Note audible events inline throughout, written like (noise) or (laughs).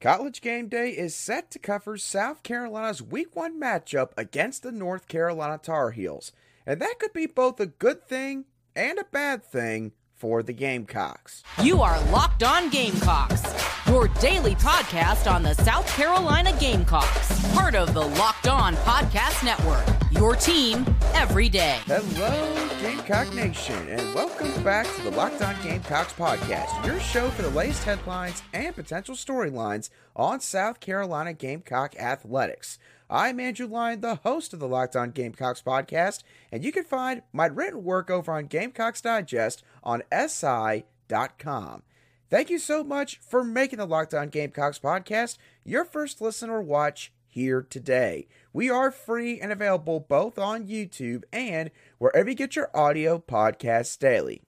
College Game Day is set to cover South Carolina's Week 1 matchup against the North Carolina Tar Heels, and that could be both a good thing and a bad thing for the Gamecocks. You are Locked On Gamecocks, your daily podcast on the South Carolina Gamecocks, part of the Locked On Podcast Network. Your team every day. Hello, Gamecock Nation, and welcome back to the Locked On Gamecocks podcast, your show for the latest headlines and potential storylines on South Carolina Gamecock athletics. I'm Andrew Lyon, the host of the Locked On Gamecocks podcast, and you can find my written work over on Gamecocks Digest on SI.com. Thank you so much for making the Locked On Gamecocks podcast your first listen or watch here today. We are free and available both on YouTube and wherever you get your audio podcasts daily.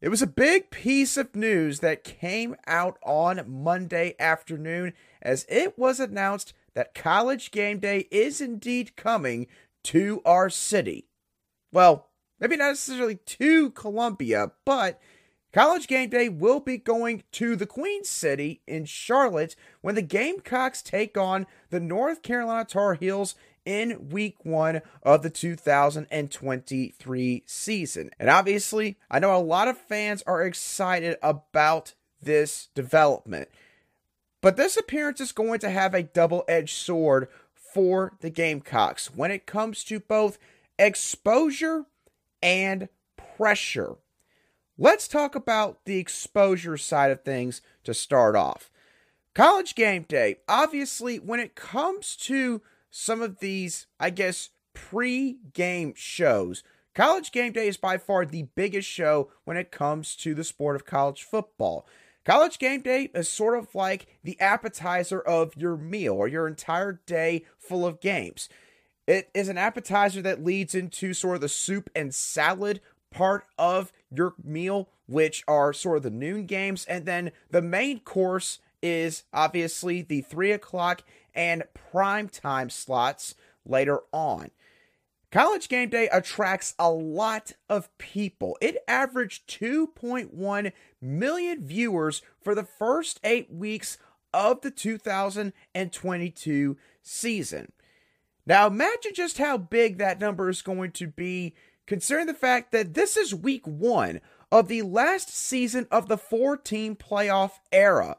It was a big piece of news that came out on Monday afternoon as it was announced that College Game Day is indeed coming to our city. Well, maybe not necessarily to Columbia, but College Game Day will be going to the Queen City in Charlotte when the Gamecocks take on the North Carolina Tar Heels in week one of the 2023 season. And obviously, I know a lot of fans are excited about this development. But this appearance is going to have a double edged sword for the Gamecocks when it comes to both exposure and pressure. Let's talk about the exposure side of things to start off. College game day, obviously, when it comes to some of these, I guess, pre game shows, college game day is by far the biggest show when it comes to the sport of college football. College game day is sort of like the appetizer of your meal or your entire day full of games. It is an appetizer that leads into sort of the soup and salad part of your meal, which are sort of the noon games. And then the main course is obviously the three o'clock and prime time slots later on. College Game Day attracts a lot of people. It averaged 2.1 million viewers for the first eight weeks of the 2022 season. Now, imagine just how big that number is going to be considering the fact that this is week one of the last season of the four team playoff era.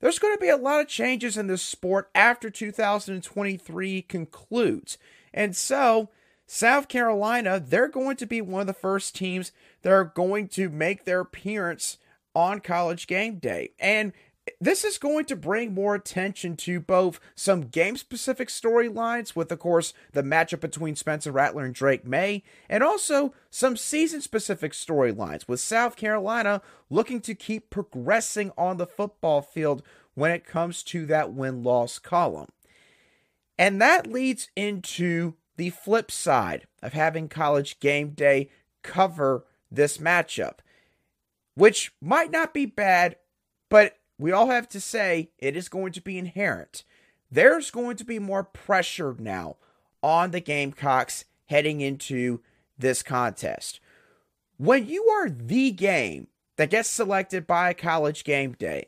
There's going to be a lot of changes in this sport after 2023 concludes. And so, South Carolina, they're going to be one of the first teams that are going to make their appearance on college game day. And this is going to bring more attention to both some game specific storylines, with, of course, the matchup between Spencer Rattler and Drake Maye, and also some season specific storylines, with South Carolina looking to keep progressing on the football field when it comes to that win loss column. And that leads into the flip side of having college game day cover this matchup, which might not be bad, but we all have to say it is going to be inherent. There's going to be more pressure now on the Gamecocks heading into this contest. When you are the game that gets selected by college game day,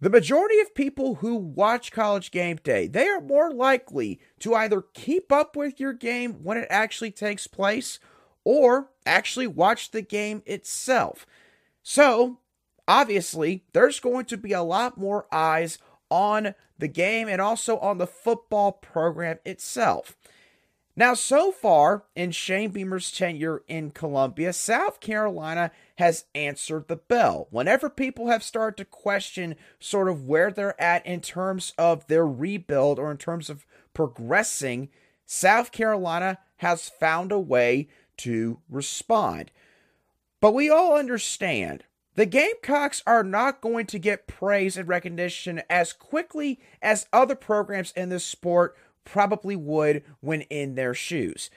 the majority of people who watch college game day, they are more likely to either keep up with your game when it actually takes place or actually watch the game itself. So, obviously, there's going to be a lot more eyes on the game and also on the football program itself. Now, so far in Shane Beamer's tenure in Columbia, South Carolina has answered the bell. Whenever people have started to question sort of where they're at in terms of their rebuild or in terms of progressing, South Carolina has found a way to respond. But we all understand the Gamecocks are not going to get praise and recognition as quickly as other programs in this sport probably would when in their shoes.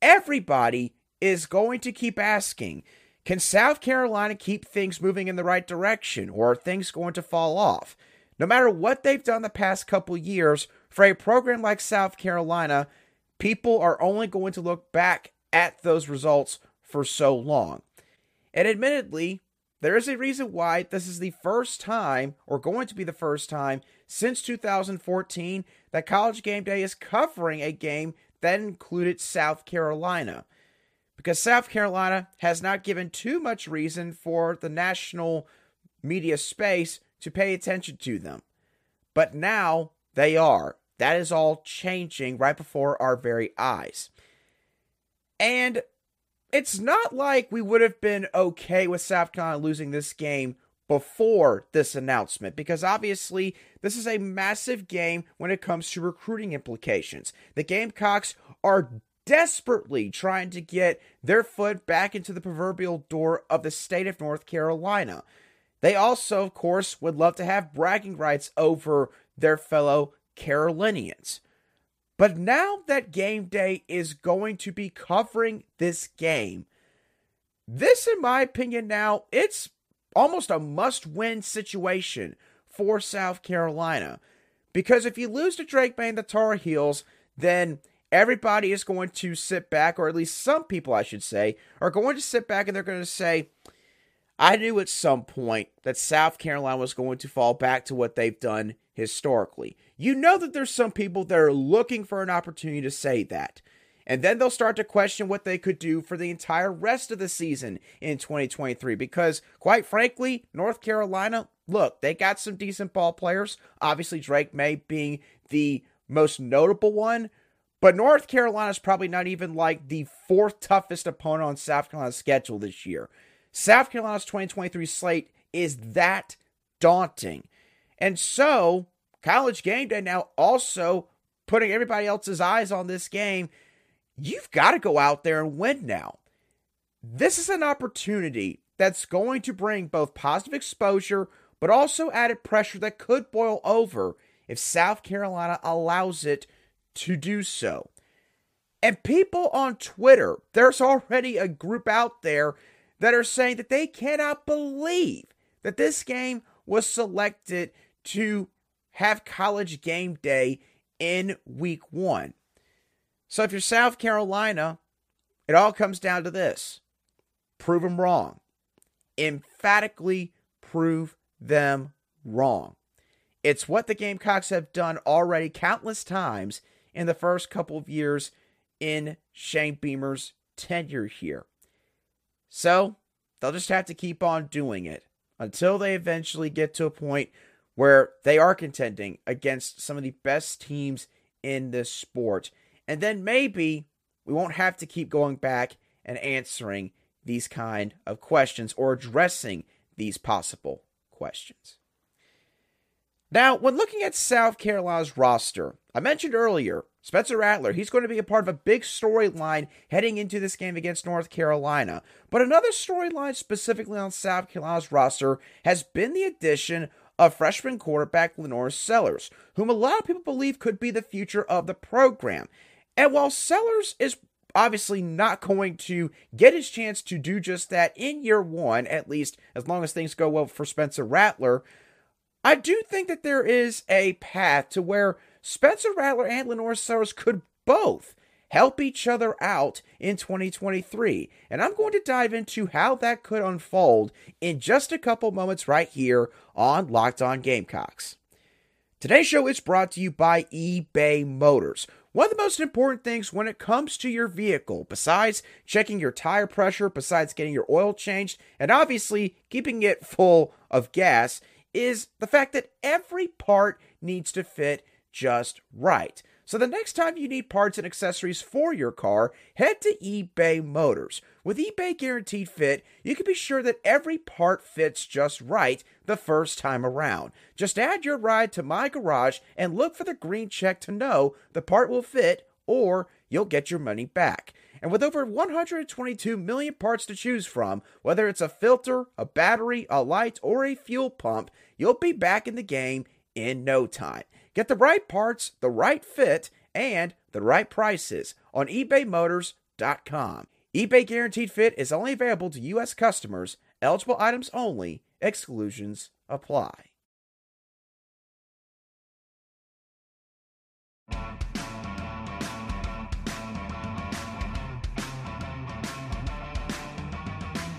Everybody is going to keep asking can South Carolina keep things moving in the right direction, or are things going to fall off? No matter what they've done the past couple years, for a program like South Carolina, people are only going to look back at those results for so long. And admittedly, there is a reason why this is the first time, or going to be the first time, since 2014 that College Game Day is covering a game that included South Carolina. Because South Carolina has not given too much reason for the national media space to pay attention to them. But now they are. That is all changing right before our very eyes. And it's not like we would have been okay with Carolina losing this game before this announcement because obviously this is a massive game when it comes to recruiting implications. The Gamecocks are desperately trying to get their foot back into the proverbial door of the state of North Carolina. They also, of course, would love to have bragging rights over their fellow Carolinians. But now that game day is going to be covering this game, this, in my opinion, now it's almost a must win situation for South Carolina. Because if you lose to Drake Maye and the Tar Heels, then everybody is going to sit back, or at least some people, I should say, are going to sit back and they're going to say, I knew at some point that South Carolina was going to fall back to what they've done historically. You know that there's some people that are looking for an opportunity to say that. And then they'll start to question what they could do for the entire rest of the season in 2023. Because, quite frankly, North Carolina, look, they got some decent ball players. Obviously, Drake Maye being the most notable one. But North Carolina is probably not even like the fourth toughest opponent on South Carolina's schedule this year. South Carolina's 2023 slate is that daunting. And so, college game day now also putting everybody else's eyes on this game you've got to go out there and win now. This is an opportunity that's going to bring both positive exposure, but also added pressure that could boil over if South Carolina allows it to do so. And people on Twitter, there's already a group out there that are saying that they cannot believe that this game was selected to have college game day in week one. So if you're South Carolina, it all comes down to this prove them wrong. Emphatically prove them wrong. It's what the Gamecocks have done already countless times in the first couple of years in Shane Beamer's tenure here. So they'll just have to keep on doing it until they eventually get to a point where they are contending against some of the best teams in this sport. And then maybe we won't have to keep going back and answering these kind of questions or addressing these possible questions. Now, when looking at South Carolina's roster, I mentioned earlier Spencer Rattler, he's going to be a part of a big storyline heading into this game against North Carolina. But another storyline specifically on South Carolina's roster has been the addition of freshman quarterback LaNorris Sellers, whom a lot of people believe could be the future of the program. And while Sellers is obviously not going to get his chance to do just that in year one, at least as long as things go well for Spencer Rattler, I do think that there is a path to where Spencer Rattler and LaNorris Sellers could both help each other out in 2023. And I'm going to dive into how that could unfold in just a couple moments right here on Locked On Gamecocks. Today's show is brought to you by eBay Motors. One of the most important things when it comes to your vehicle, besides checking your tire pressure, besides getting your oil changed, and obviously keeping it full of gas, is the fact that every part needs to fit just right. So the next time you need parts and accessories for your car, head to eBay Motors. With eBay Guaranteed Fit, you can be sure that every part fits just right the first time around. Just add your ride to my garage and look for the green check to know the part will fit or you'll get your money back. And with over 122 million parts to choose from, whether it's a filter, a battery, a light, or a fuel pump, you'll be back in the game in no time. Get the right parts, the right fit, and the right prices on ebaymotors.com. eBay Guaranteed Fit is only available to U.S. customers, eligible items only, exclusions apply.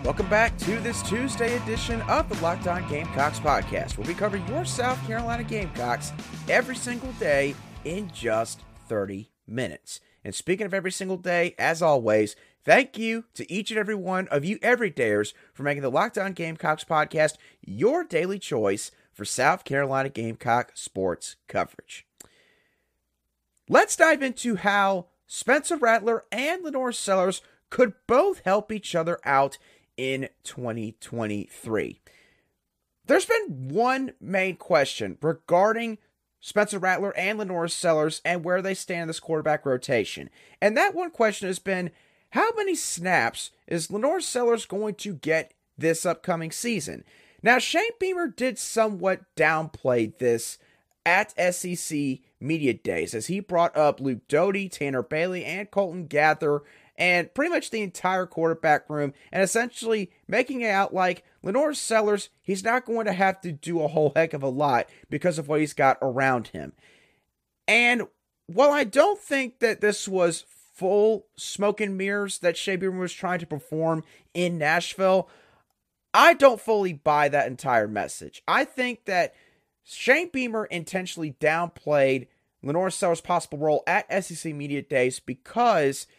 Welcome back to this Tuesday edition of the Locked On Gamecocks podcast, where we cover your South Carolina Gamecocks every single day in just 30 minutes. And speaking of every single day, as always, thank you to each and every one of you everydayers for making the Locked On Gamecocks podcast your daily choice for South Carolina Gamecock sports coverage. Let's dive into how Spencer Rattler and LaNorris Sellers could both help each other out in 2023. There's been one main question regarding Spencer Rattler and LaNorris Sellers and where they stand in this quarterback rotation. And that one question has been how many snaps is LaNorris Sellers going to get this upcoming season? Now, Shane Beamer did somewhat downplay this at SEC Media Days as he brought up Luke Doty, Tanner Bailey, and Colten Gauthier and pretty much the entire quarterback room, and essentially making it out like LaNorris Sellers, he's not going to have to do a whole heck of a lot because of what he's got around him. And while I don't think that this was full smoke and mirrors that Shane Beamer was trying to perform in Nashville, I don't fully buy that entire message. I think that Shane Beamer intentionally downplayed LaNorris Sellers' possible role at SEC Media Days because –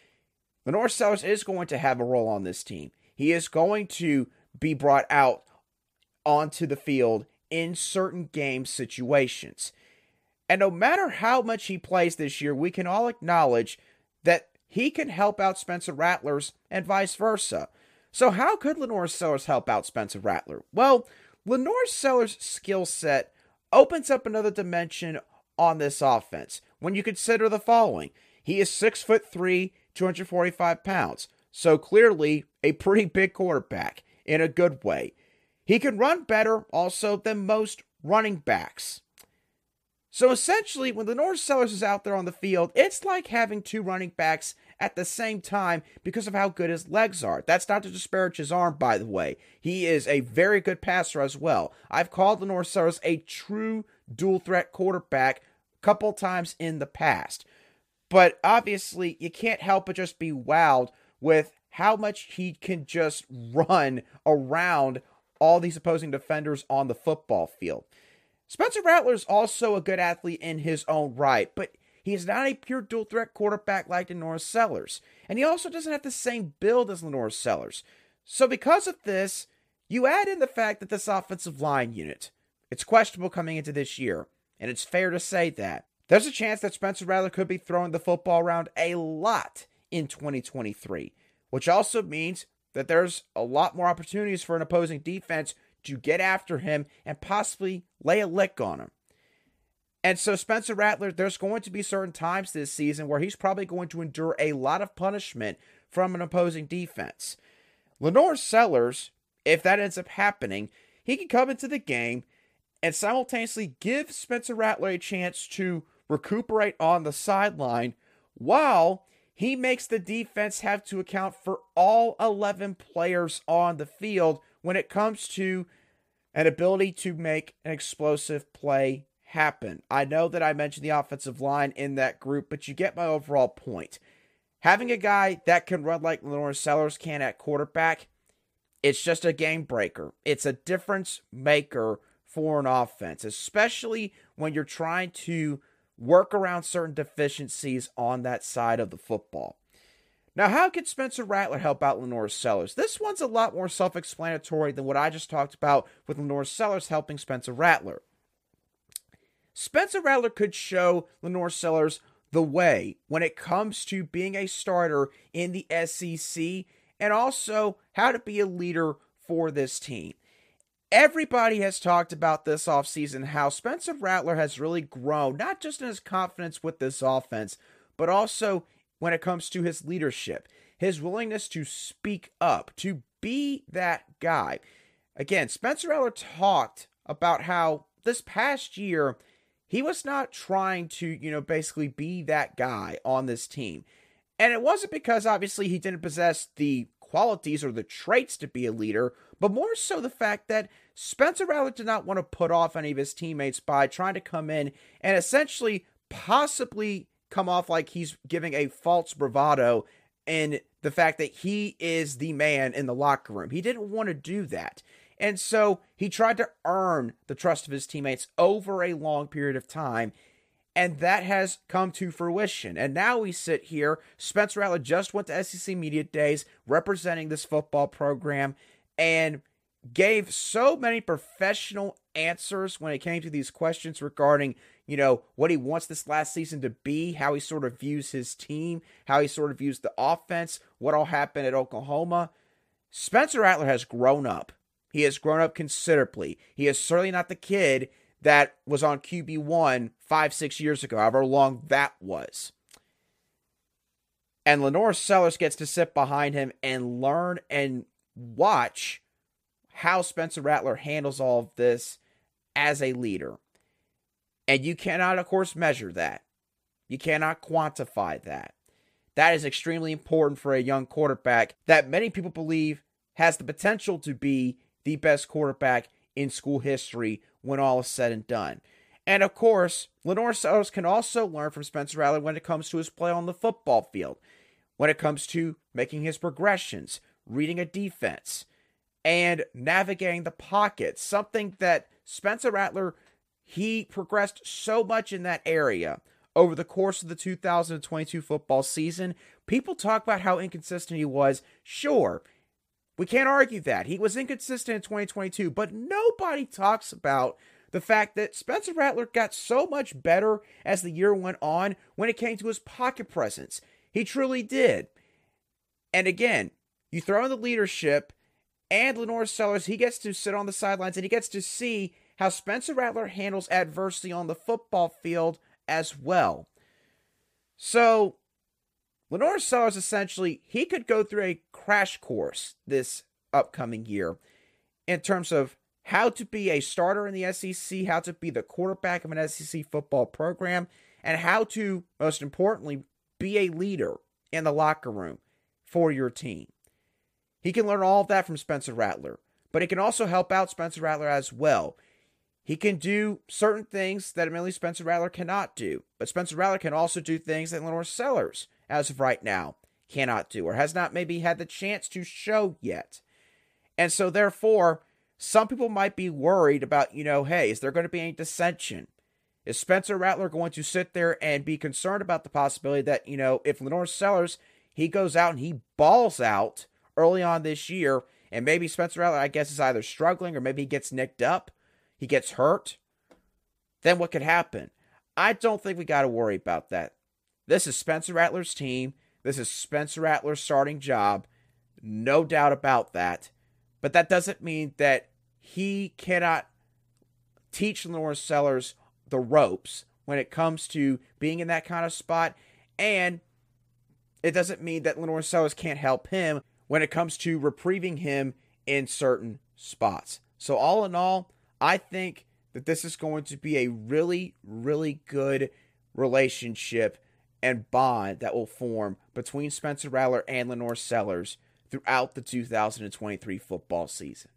LaNorris Sellers is going to have a role on this team. He is going to be brought out onto the field in certain game situations. And no matter how much he plays this year, we can all acknowledge that he can help out Spencer Rattlers and vice versa. So, how could LaNorris Sellers help out Spencer Rattler? Well, LaNorris Sellers' skill set opens up another dimension on this offense when you consider the following. He is six foot three, 245 pounds. So clearly a pretty big quarterback in a good way. He can run better also than most running backs. So essentially, when LaNorris Sellers is out there on the field, it's like having two running backs at the same time because of how good his legs are. That's not to disparage his arm, by the way. He is a very good passer as well. I've called LaNorris Sellers a true dual threat quarterback a couple times in the past. But obviously, you can't help but just be wowed with how much he can just run around all these opposing defenders on the football field. Spencer Rattler is also a good athlete in his own right, but he is not a pure dual threat quarterback like LaNorris Sellers. And he also doesn't have the same build as LaNorris Sellers. So because of this, you add in the fact that this offensive line unit, it's questionable coming into this year, and it's fair to say that. There's a chance that Spencer Rattler could be throwing the football around a lot in 2023, which also means that there's a lot more opportunities for an opposing defense to get after him and possibly lay a lick on him. And so, Spencer Rattler, there's going to be certain times this season where he's probably going to endure a lot of punishment from an opposing defense. LaNorris Sellers, if that ends up happening, he can come into the game and simultaneously give Spencer Rattler a chance to recuperate on the sideline while he makes the defense have to account for all 11 players on the field when it comes to an ability to make an explosive play happen. I know that I mentioned the offensive line in that group, but you get my overall point. Having a guy that can run like LaNorris Sellers can at quarterback, it's just a game breaker. It's a difference maker for an offense, especially when you're trying to work around certain deficiencies on that side of the football. Now, how could Spencer Rattler help out LaNorris Sellers? This one's a lot more self explanatory than what I just talked about with LaNorris Sellers helping Spencer Rattler. Spencer Rattler could show LaNorris Sellers the way when it comes to being a starter in the SEC and also how to be a leader for this team. Everybody has talked about this offseason how Spencer Rattler has really grown, not just in his confidence with this offense, but also when it comes to his leadership, his willingness to speak up, to be that guy. Again, Spencer Rattler talked about how this past year he was not trying to, you know, basically be that guy on this team. And it wasn't because obviously he didn't possess the qualities or the traits to be a leader, but more so the fact that Spencer Rattler did not want to put off any of his teammates by trying to come in and essentially possibly come off like he's giving a false bravado in the fact that he is the man in the locker room. He didn't want to do that. And so he tried to earn the trust of his teammates over a long period of time. And that has come to fruition. And now we sit here. Spencer Rattler just went to SEC Media Days representing this football program and gave so many professional answers when it came to these questions regarding, you know, what he wants this last season to be, how he sort of views his team, how he sort of views the offense, what all happened at Oklahoma. Spencer Rattler has grown up. He has grown up considerably. He is certainly not the kid that was on QB1 five, six years ago, however long that was. And LaNorris Sellers gets to sit behind him and learn and watch how Spencer Rattler handles all of this as a leader. And you cannot, of course, measure that. You cannot quantify that. That is extremely important for a young quarterback that many people believe has the potential to be the best quarterback in school history when all is said and done. And of course, LaNorris Sellers can also learn from Spencer Rattler when it comes to his play on the football field, when it comes to making his progressions, reading a defense, and navigating the pocket. Something that Spencer Rattler, he progressed so much in that area over the course of the 2022 football season. People talk about how inconsistent he was. Sure, we can't argue that. He was inconsistent in 2022, but nobody talks about the fact that Spencer Rattler got so much better as the year went on when it came to his pocket presence. He truly did. And again, you throw in the leadership and LaNorris Sellers, he gets to sit on the sidelines and he gets to see how Spencer Rattler handles adversity on the football field as well. So LaNorris Sellers essentially, he could go through a crash course this upcoming year in terms of how to be a starter in the SEC, how to be the quarterback of an SEC football program, and how to, most importantly, be a leader in the locker room for your team. He can learn all of that from Spencer Rattler, but he can also help out Spencer Rattler as well. He can do certain things that Emily Spencer Rattler cannot do, but Spencer Rattler can also do things that LaNorris Sellers as of right now, cannot do or has not maybe had the chance to show yet. And so, therefore, some people might be worried about, you know, hey, is there going to be any dissension? Is Spencer Rattler going to sit there and be concerned about the possibility that, you know, if LaNorris Sellers, he goes out and he balls out early on this year, and maybe Spencer Rattler, I guess, is either struggling or maybe he gets nicked up, he gets hurt, then what could happen? I don't think we got to worry about that. This is Spencer Rattler's team. This is Spencer Rattler's starting job. No doubt about that. But that doesn't mean that he cannot teach LaNorris Sellers the ropes when it comes to being in that kind of spot. And it doesn't mean that LaNorris Sellers can't help him when it comes to reprieving him in certain spots. So, all in all, I think that this is going to be a really, really good relationship and bond that will form between Spencer Rattler and LaNorris Sellers throughout the 2023 football season.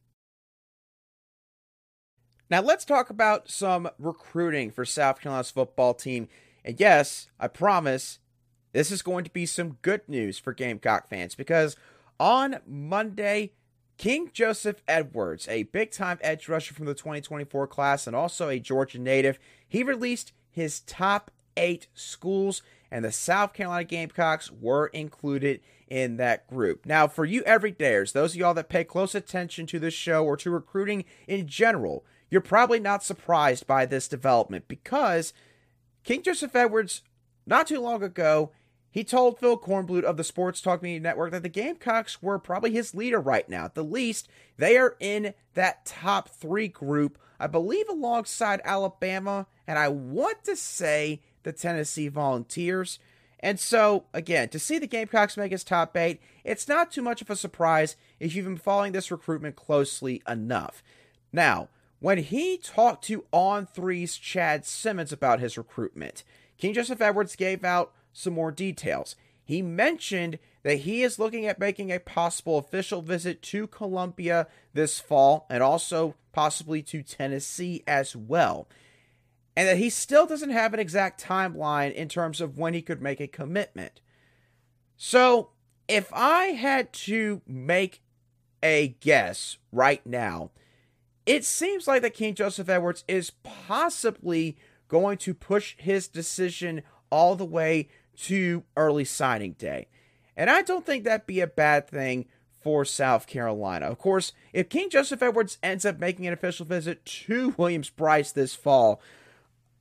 Now, let's talk about some recruiting for South Carolina's football team. And yes, I promise this is going to be some good news for Gamecock fans because on Monday, King Joseph Edwards, a big time edge rusher from the 2024 class and also a Georgia native, he released his top eight schools and the South Carolina Gamecocks were included in that group. Now, for you everydayers, those of y'all that pay close attention to this show or to recruiting in general, you're probably not surprised by this development because King Joseph Edwards, not too long ago, he told Phil Kornblut of the Sports Talk Media Network that the Gamecocks were probably his leader right now. At the least, they are in that top three group, I believe, alongside Alabama, and I want to say the Tennessee Volunteers. And so, again, to see the Gamecocks make his top eight, it's not too much of a surprise if you've been following this recruitment closely enough. Now, when he talked to On Three's Chad Simmons about his recruitment, King Joseph Edwards gave out some more details. He mentioned that he is looking at making a possible official visit to Columbia this fall and also possibly to Tennessee as well and that he still doesn't have an exact timeline in terms of when he could make a commitment. So, if I had to make a guess right now, it seems like that King Joseph Edwards is possibly going to push his decision all the way to early signing day. And I don't think that'd be a bad thing for South Carolina. Of course, if King Joseph Edwards ends up making an official visit to (laughs) Williams-Brice this fall,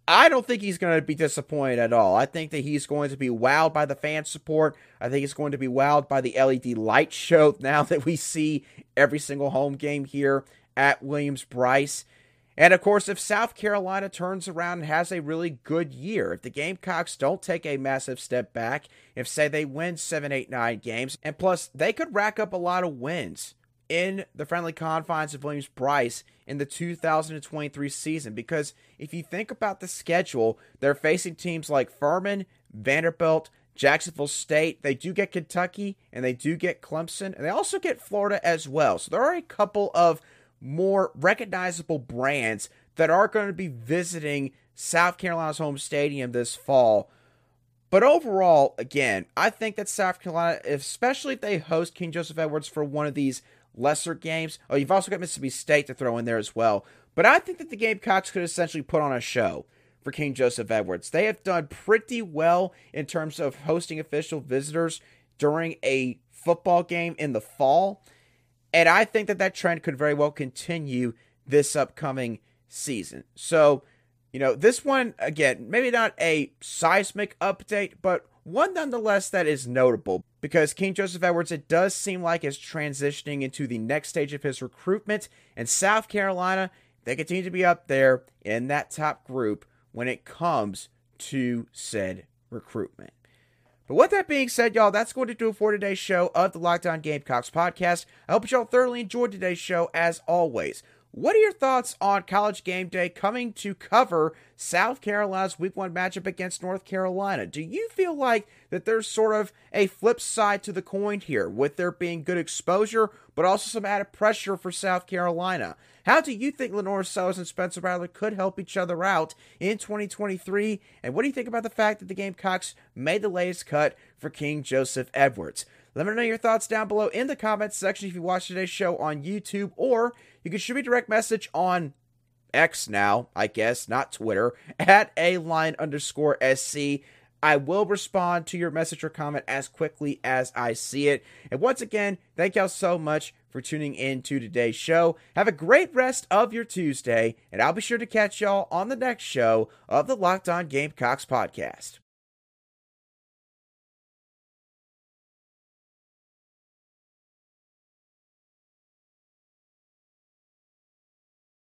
I don't think he's going to be disappointed at all. I think that he's going to be wowed by the fan support. I think he's going to be wowed by the LED light (laughs) show now that we see every single home game here at Williams-Brice. And of course, if South Carolina turns around and has a really good year, if the Gamecocks don't take a massive step back, if, say, they win 7, 8, 9 games, and plus they could rack up a lot of wins in the friendly confines of Williams-Brice in the 2023 season. Because if you think about the schedule, they're facing teams like Furman, Vanderbilt, Jacksonville State. They do get Kentucky and they do get Clemson, and they also get Florida as well. So there are a couple of more recognizable brands that are going to be visiting South Carolina's home stadium this fall. But overall, again, I think that South Carolina, especially if they host King Joseph Edwards for one of these lesser games, oh, you've also got Mississippi State to throw in there as well. But I think that the Gamecocks could essentially put on a show for King Joseph Edwards. They have done pretty well in terms of hosting official visitors during a football game in the fall. And I think that that trend could very well continue this upcoming season. So, you know, this one, again, maybe not a seismic update, but one nonetheless that is notable because King Joseph Edwards, it does seem like is transitioning into the next stage of his recruitment. And South Carolina, they continue to be up there in that top group when it comes to said recruitment. But with that being said, y'all, that's going to do it for today's show of the Locked On Gamecocks podcast. I hope y'all thoroughly enjoyed today's show as always. What are your thoughts on college game day coming to cover South Carolina's week one matchup against North Carolina? Do you feel like that there's sort of a flip side to the coin here, with there being good exposure, but also some added pressure for South Carolina? How do you think LaNorris Sellers and Spencer Rattler could help each other out in 2023? And what do you think about the fact that the Gamecocks made the latest cut for King Joseph Edwards? Let me know your thoughts down below in the comments section if you watched today's show on YouTube, or you can shoot me a direct message on X now, I guess, not Twitter, at a line underscore SC. I will respond to your message or comment as quickly as I see it. And once again, thank y'all so much for tuning in to today's show. Have a great rest of your Tuesday, and I'll be sure to catch y'all on the next show of the Locked On Gamecocks podcast.